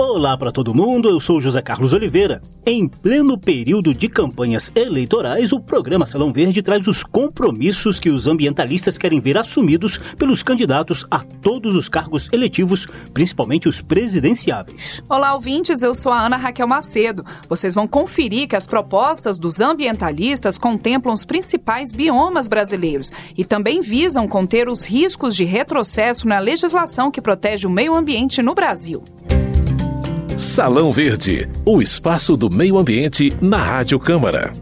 Olá para todo mundo, eu sou José Carlos Oliveira. Em pleno período de campanhas eleitorais, o programa Salão Verde traz os compromissos que os ambientalistas querem ver assumidos pelos candidatos a todos os cargos eletivos, principalmente os presidenciáveis. Olá, ouvintes, eu sou a Ana Raquel Macedo. Vocês vão conferir que as propostas dos ambientalistas contemplam os principais biomas brasileiros e também visam conter os riscos de retrocesso na legislação que protege o meio ambiente no Brasil. Salão Verde, o espaço do meio ambiente na Rádio Câmara.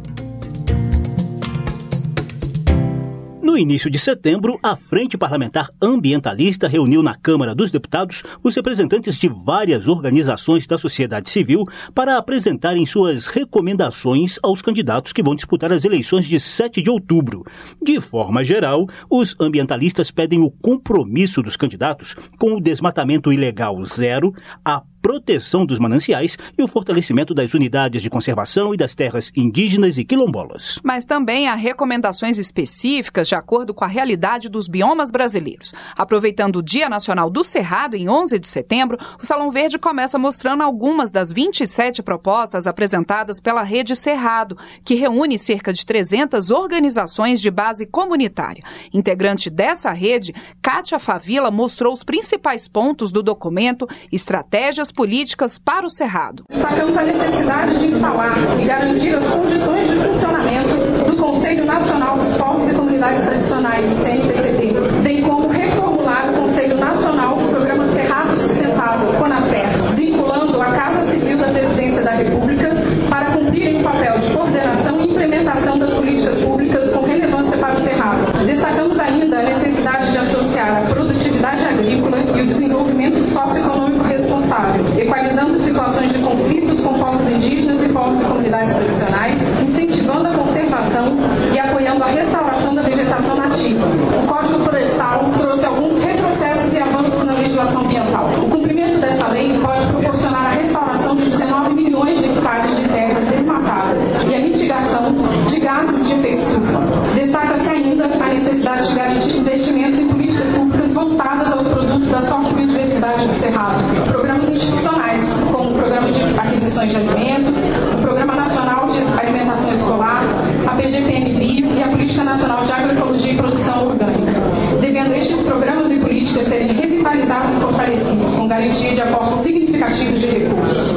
No início de setembro, a Frente Parlamentar Ambientalista reuniu na Câmara dos Deputados os representantes de várias organizações da sociedade civil para apresentarem suas recomendações aos candidatos que vão disputar as eleições de 7 de outubro. De forma geral, os ambientalistas pedem o compromisso dos candidatos com o desmatamento ilegal zero, a proteção dos mananciais e o fortalecimento das unidades de conservação e das terras indígenas e quilombolas. Mas também há recomendações específicas de acordo com a realidade dos biomas brasileiros. Aproveitando o Dia Nacional do Cerrado, em 11 de setembro, o Salão Verde começa mostrando algumas das 27 propostas apresentadas pela Rede Cerrado, que reúne cerca de 300 organizações de base comunitária. Integrante dessa rede, Kátia Favila mostrou os principais pontos do documento, estratégias políticas para o Cerrado. Sacamos a necessidade de instalar e garantir as condições de funcionamento do Conselho Nacional dos Povos e Comunidades Tradicionais, o CNPCT, bem como reformular o Conselho Nacional do Programa Cerrado Sustentável, CONACER, vinculando a Casa Civil da Presidência da República para cumprirem o papel de coordenação e implementação das políticas públicas com relevância para o Cerrado. Destacamos ainda a necessidade de associar a produtividade agrícola e o desenvolvimento socioeconômico responsável, equalizando situações de conflitos com povos indígenas e povos e comunidades tradicionais, incentivando a conservação e apoiando a restauração da vegetação nativa. O Código Florestal trouxe alguns retrocessos e avanços na legislação ambiental. O cumprimento dessa lei pode proporcionar a restauração de 19 milhões de hectares de terras desmatadas e a mitigação de gases de efeito estufa. Destaca-se ainda a necessidade de garantir investimentos em políticas públicas voltadas aos produtos da sociobiodiversidade do Cerrado, programas institucionais, como o Programa de Aquisições de Alimentos, o Programa Nacional de Alimentação Escolar, a PGPN Bio e a Política Nacional de Agroecologia e Produção Orgânica, devendo estes programas e políticas serem revitalizados e fortalecidos, com garantia de aportes significativos de recursos.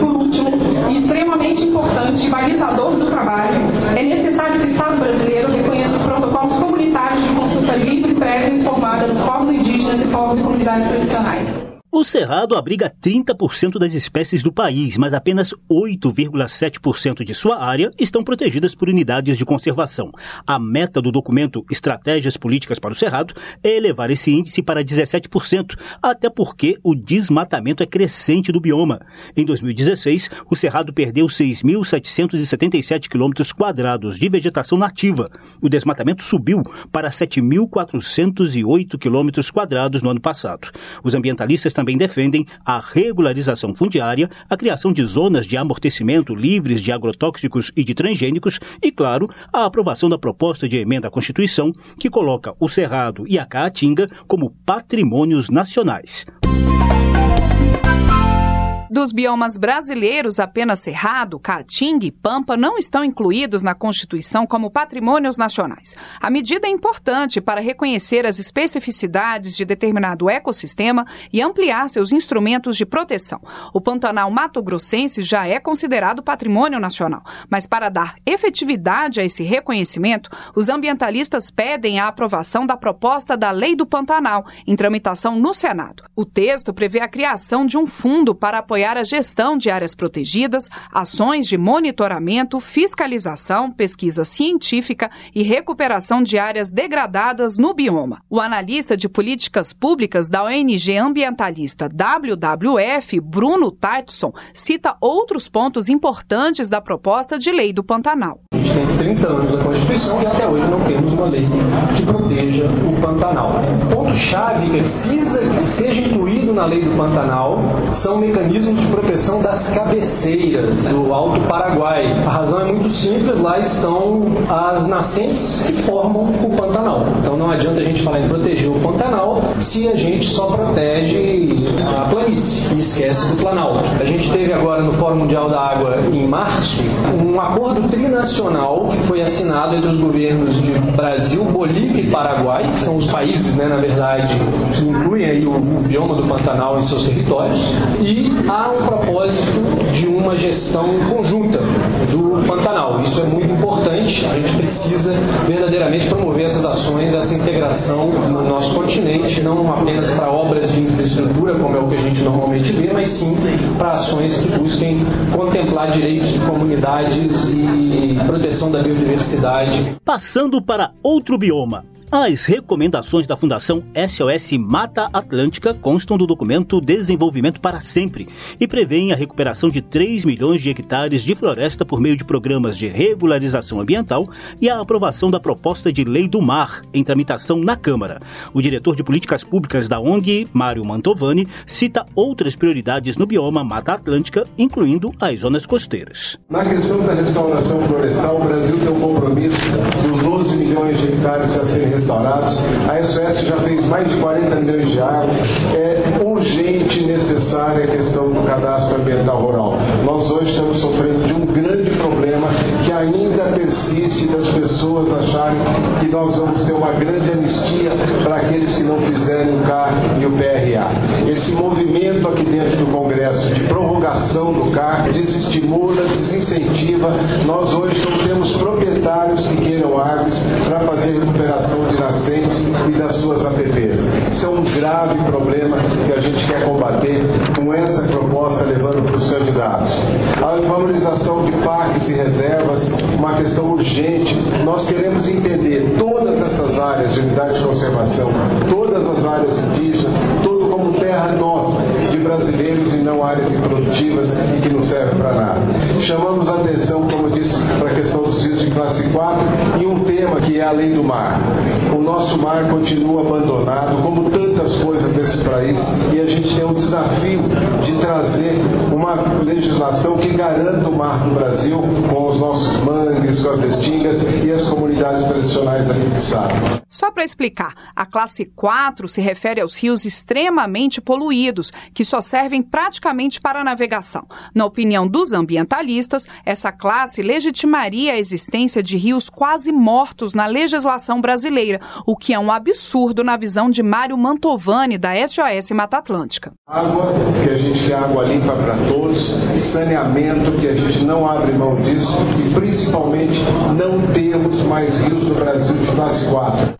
Por último, e extremamente importante e balizador do trabalho, é necessário que o Estado brasileiro reconheça os protocolos comunitários de consulta livre, prévia e informada dos povos indígenas e povos e comunidades tradicionais. O Cerrado abriga 30% das espécies do país, mas apenas 8,7% de sua área estão protegidas por unidades de conservação. A meta do documento Estratégias Políticas para o Cerrado é elevar esse índice para 17%, até porque o desmatamento é crescente do bioma. Em 2016, o Cerrado perdeu 6.777 quilômetros quadrados de vegetação nativa. O desmatamento subiu para 7.408 quilômetros quadrados no ano passado. Os ambientalistas também defendem a regularização fundiária, a criação de zonas de amortecimento livres de agrotóxicos e de transgênicos e, claro, a aprovação da proposta de emenda à Constituição que coloca o Cerrado e a Caatinga como patrimônios nacionais. Dos biomas brasileiros, apenas Cerrado, Caatinga e Pampa não estão incluídos na Constituição como patrimônios nacionais. A medida é importante para reconhecer as especificidades de determinado ecossistema e ampliar seus instrumentos de proteção. O Pantanal Mato Grossense já é considerado patrimônio nacional, mas para dar efetividade a esse reconhecimento, os ambientalistas pedem a aprovação da proposta da Lei do Pantanal, em tramitação no Senado. O texto prevê a criação de um fundo para apoiar apoiar a gestão de áreas protegidas, ações de monitoramento, fiscalização, pesquisa científica e recuperação de áreas degradadas no bioma. O analista de políticas públicas da ONG ambientalista WWF, Bruno Tartson, cita outros pontos importantes da proposta de lei do Pantanal. A gente tem 30 anos da Constituição e até hoje não temos uma lei que proteja o Pantanal. O ponto-chave que precisa que seja incluído na lei do Pantanal são mecanismos de proteção das cabeceiras do Alto Paraguai. A razão é muito simples, lá estão as nascentes que formam o Pantanal. Então não adianta a gente falar em proteger o Pantanal se a gente só protege a planície e esquece do Planalto. A gente teve agora no Fórum Mundial da Água em março um acordo trinacional que foi assinado entre os governos de Brasil, Bolívia e Paraguai, que são os países, né, na verdade, que incluem aí o, o bioma do Pantanal em seus territórios, e um propósito de uma gestão conjunta do Pantanal. Isso é muito importante. A gente precisa verdadeiramente promover essas ações, essa integração no nosso continente, não apenas para obras de infraestrutura, como é o que a gente normalmente vê, mas sim para ações que busquem contemplar direitos de comunidades e proteção da biodiversidade. Passando para outro bioma, as recomendações da Fundação SOS Mata Atlântica constam do documento Desenvolvimento para Sempre e prevêem a recuperação de 3 milhões de hectares de floresta por meio de programas de regularização ambiental e a aprovação da proposta de lei do mar em tramitação na Câmara. O diretor de políticas públicas da ONG, Mário Mantovani, cita outras prioridades no bioma Mata Atlântica, incluindo as zonas costeiras. Na questão da restauração florestal, o Brasil tem um compromisso 12 milhões de hectares a serem restaurados. A SOS já fez mais de 40 milhões de árvores. É urgente e necessária a questão do cadastro ambiental rural. Nós hoje estamos sofrendo de um problema que ainda persiste das pessoas acharem que nós vamos ter uma grande anistia para aqueles que não fizerem o CAR e o PRA. Esse movimento aqui dentro do Congresso de prorrogação do CAR desestimula, desincentiva. Nós hoje não temos proprietários que queiram árvores para fazer recuperação de nascentes e das suas APPs. Isso é um grave problema que a gente quer combater com essa proposta levando para os candidatos. A valorização de parques e reservas, uma questão urgente. Nós queremos entender todas essas áreas de unidade de conservação, todas as áreas indígenas, tudo como terra nossa, de brasileiros e não áreas improdutivas e que não servem para nada. Chamamos a atenção, como eu disse, para a questão dos rios de classe 4 e um tema que é a lei do mar. O nosso mar continua abandonado, como tantas desse país, e a gente tem um desafio de trazer uma legislação que garanta o mar do Brasil com os nossos mangues, com as restingas e as comunidades tradicionais ali fixadas. Só para explicar, a classe 4 se refere aos rios extremamente poluídos, que só servem praticamente para navegação. Na opinião dos ambientalistas, essa classe legitimaria a existência de rios quase mortos na legislação brasileira, o que é um absurdo na visão de Mário Mantovani, da SOS Mata Atlântica. Água, que a gente quer água limpa para todos, saneamento, que a gente não abre mão disso, e principalmente não temos mais rios no Brasil de classe 4.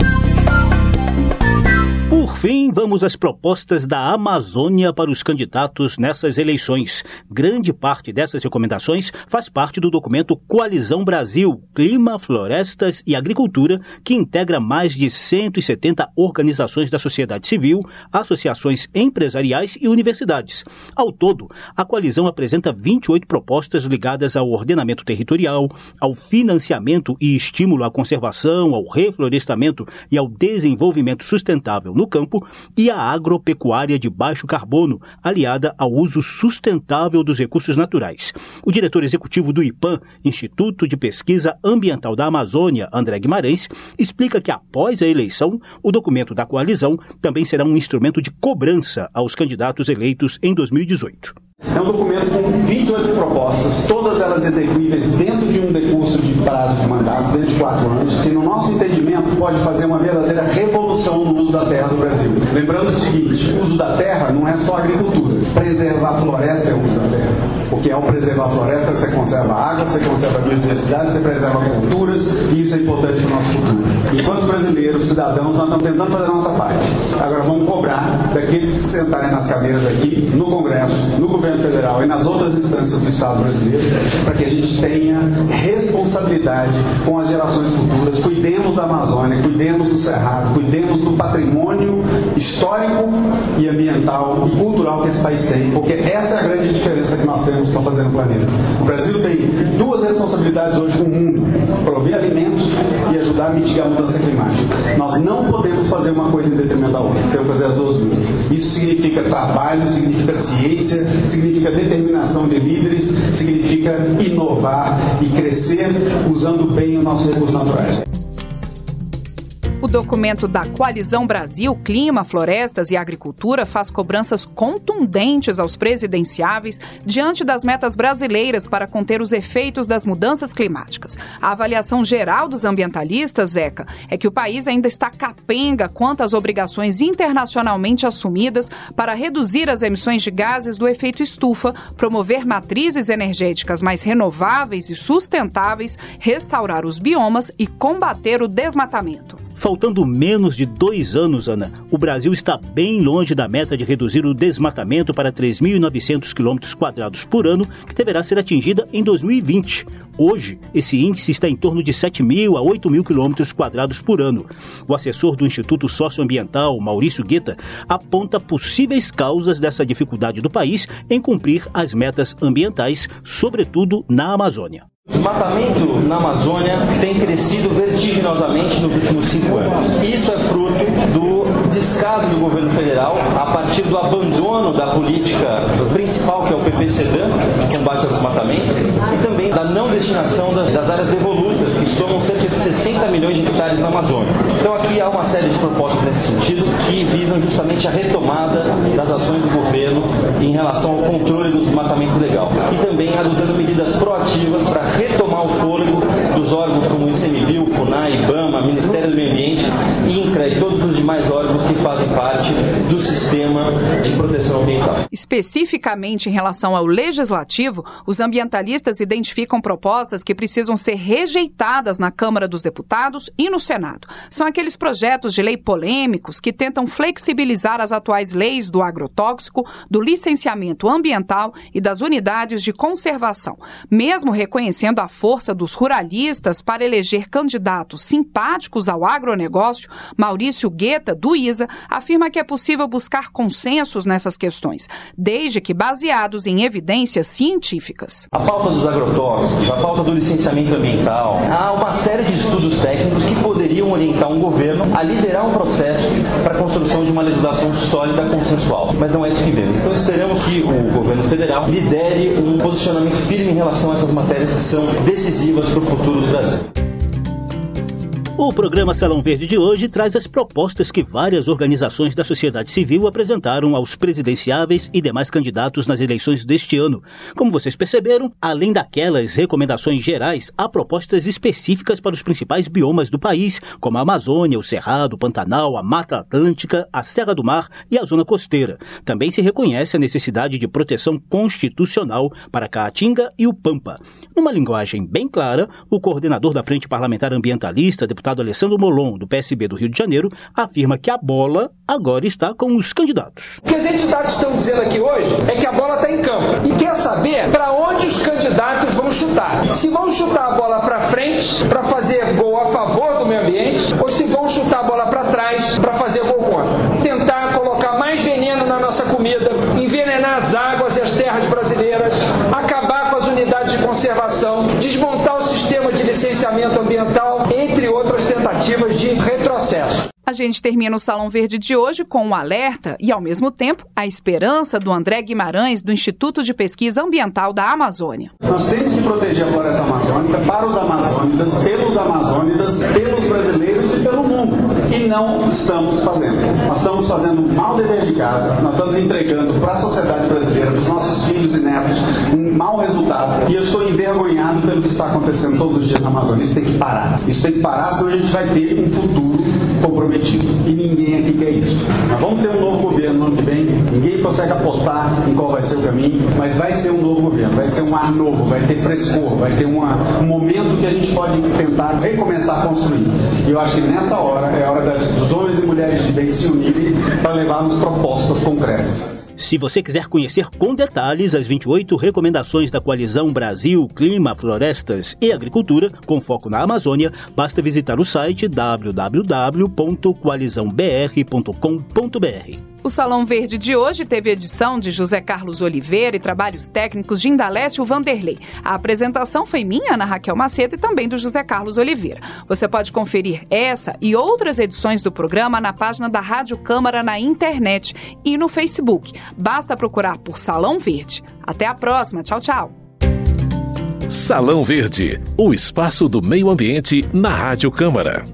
Fim, vamos às propostas da Amazônia para os candidatos nessas eleições. Grande parte dessas recomendações faz parte do documento Coalizão Brasil, Clima, Florestas e Agricultura, que integra mais de 170 organizações da sociedade civil, associações empresariais e universidades. Ao todo, a coalizão apresenta 28 propostas ligadas ao ordenamento territorial, ao financiamento e estímulo à conservação, ao reflorestamento e ao desenvolvimento sustentável no campo e a agropecuária de baixo carbono, aliada ao uso sustentável dos recursos naturais. O diretor executivo do IPAM, Instituto de Pesquisa Ambiental da Amazônia, André Guimarães, explica que após a eleição, o documento da coalizão também será um instrumento de cobrança aos candidatos eleitos em 2018. É um documento com 28 propostas, todas elas execuíveis dentro de um decurso de prazo de mandato, dentro de quatro anos, e no nosso entendimento pode fazer uma verdadeira revolução no uso da terra. Lembrando o seguinte, o uso da terra não é só agricultura. Preservar a floresta é o uso da terra. Porque ao preservar a floresta, você conserva a água, você conserva a biodiversidade, você preserva culturas, e isso é importante para o nosso futuro. Enquanto brasileiros, cidadãos, nós estamos tentando fazer a nossa parte. Agora vamos cobrar daqueles que se sentarem nas cadeiras aqui, no Congresso, no governo federal e nas outras instâncias do Estado brasileiro, para que a gente tenha responsabilidade com as gerações futuras, cuidemos da Amazônia, cuidemos do Cerrado, cuidemos do patrimônio histórico e ambiental e cultural que esse país tem, porque essa é a grande diferença que nós temos para fazer no planeta. O Brasil tem duas responsabilidades hoje com o mundo: prover alimentos e ajudar para mitigar a mudança climática. Nós não podemos fazer uma coisa em detrimento da outra, temos que fazer as duas coisas. Isso significa trabalho, significa ciência, significa determinação de líderes, significa inovar e crescer usando bem os nossos recursos naturais. O documento da Coalizão Brasil Clima, Florestas e Agricultura faz cobranças contundentes aos presidenciáveis diante das metas brasileiras para conter os efeitos das mudanças climáticas. A avaliação geral dos ambientalistas, Zeca, é que o país ainda está capenga quanto às obrigações internacionalmente assumidas para reduzir as emissões de gases do efeito estufa, promover matrizes energéticas mais renováveis e sustentáveis, restaurar os biomas e combater o desmatamento. Faltando menos de dois anos, Ana, o Brasil está bem longe da meta de reduzir o desmatamento para 3.900 km quadrados por ano, que deverá ser atingida em 2020. Hoje, esse índice está em torno de 7.000 a 8.000 km quadrados por ano. O assessor do Instituto Socioambiental, Maurício Guetta, aponta possíveis causas dessa dificuldade do país em cumprir as metas ambientais, sobretudo na Amazônia. Desmatamento na Amazônia tem crescido vertiginosamente nos últimos cinco anos. Isso é fruto do descaso do governo federal a partir do abandono da política principal, que é o PPCDAN, combate ao desmatamento, e também da não destinação das, das áreas devolutas, que somam cerca de 60 milhões de hectares na Amazônia. Então aqui há uma série de propostas nesse sentido que visam justamente a retomada das ações do governo em relação ao controle do desmatamento legal. E também adotando medidas proativas para retomar o fôlego dos órgãos como o ICMBio, o FUNAI, IBAMA, Ministério do Meio Ambiente, INCRA e todos os demais órgãos que fazem parte do sistema de proteção ambiental. Especificamente em relação ao legislativo, os ambientalistas identificam propostas que precisam ser rejeitadas na Câmara dos Deputados e no Senado. São aqueles projetos de lei polêmicos que tentam flexibilizar as atuais leis do agrotóxico, do licenciamento ambiental e das unidades de conservação, mesmo reconhecendo a força dos ruralistas para eleger candidatos simpáticos ao agronegócio, Maurício Guetta, do ISA, afirma que é possível buscar consensos nessas questões, desde que baseados em evidências científicas. A pauta dos agrotóxicos, a pauta do licenciamento ambiental, há uma série de estudos técnicos que poderiam orientar um governo a liderar um processo para a construção de uma legislação sólida consensual. Mas não é isso que vemos. Então esperamos que o governo federal lidere um posicionamento firme em relação a essas matérias que são decisivas para o futuro do Brasil. O programa Salão Verde de hoje traz as propostas que várias organizações da sociedade civil apresentaram aos presidenciáveis e demais candidatos nas eleições deste ano. Como vocês perceberam, além daquelas recomendações gerais, há propostas específicas para os principais biomas do país, como a Amazônia, o Cerrado, o Pantanal, a Mata Atlântica, a Serra do Mar e a Zona Costeira. Também se reconhece a necessidade de proteção constitucional para a Caatinga e o Pampa. Numa linguagem bem clara, o coordenador da Frente Parlamentar Ambientalista, deputado Alessandro Molon, do PSB do Rio de Janeiro, afirma que a bola agora está com os candidatos. O que as entidades estão dizendo aqui hoje é que a bola está em campo e quer saber para onde os candidatos vão chutar. Se vão chutar a bola para frente para fazer gol a favor do meio ambiente ou se vão chutar a bola para trás para fazer gol contra. Tentar colocar mais veneno na nossa comida, envenenar as águas e as terras brasileiras, acabar com as unidades de conservação, desmontar o sistema de licenciamento ambiental, entre outras tentativas de retrocesso. A gente termina o Salão Verde de hoje com um alerta e, ao mesmo tempo, a esperança do André Guimarães, do Instituto de Pesquisa Ambiental da Amazônia. Nós temos que proteger a floresta amazônica para os amazônidas, pelos amazônidas, pelos brasileiros e pelo mundo. E não estamos fazendo. Nós estamos fazendo um mau dever de casa, nós estamos entregando para a sociedade brasileira, para os nossos filhos e netos, um mau resultado. E eu estou envergonhado pelo que está acontecendo todos os dias na Amazônia. Isso tem que parar. Isso tem que parar, senão a gente vai ter um futuro comprometido. E ninguém aqui quer isso. Vamos ter um novo governo no ano que vem. Ninguém consegue apostar em qual vai ser o caminho, mas vai ser um novo governo. Vai ser um ar novo, vai ter frescor, vai ter uma, um momento que a gente pode tentar recomeçar a construir. E eu acho que nessa hora é a hora das, dos homens e mulheres de bem se unirem para levarmos propostas concretas. Se você quiser conhecer com detalhes as 28 recomendações da Coalizão Brasil, Clima, Florestas e Agricultura, com foco na Amazônia, basta visitar o site www.coalizãobr.com.br. O Salão Verde de hoje teve edição de José Carlos Oliveira e trabalhos técnicos de Indalécio Vanderlei. A apresentação foi minha, Ana Raquel Macedo, e também do José Carlos Oliveira. Você pode conferir essa e outras edições do programa na página da Rádio Câmara na internet e no Facebook. Basta procurar por Salão Verde. Até a próxima. Tchau, tchau. Salão Verde, o espaço do meio ambiente na Rádio Câmara.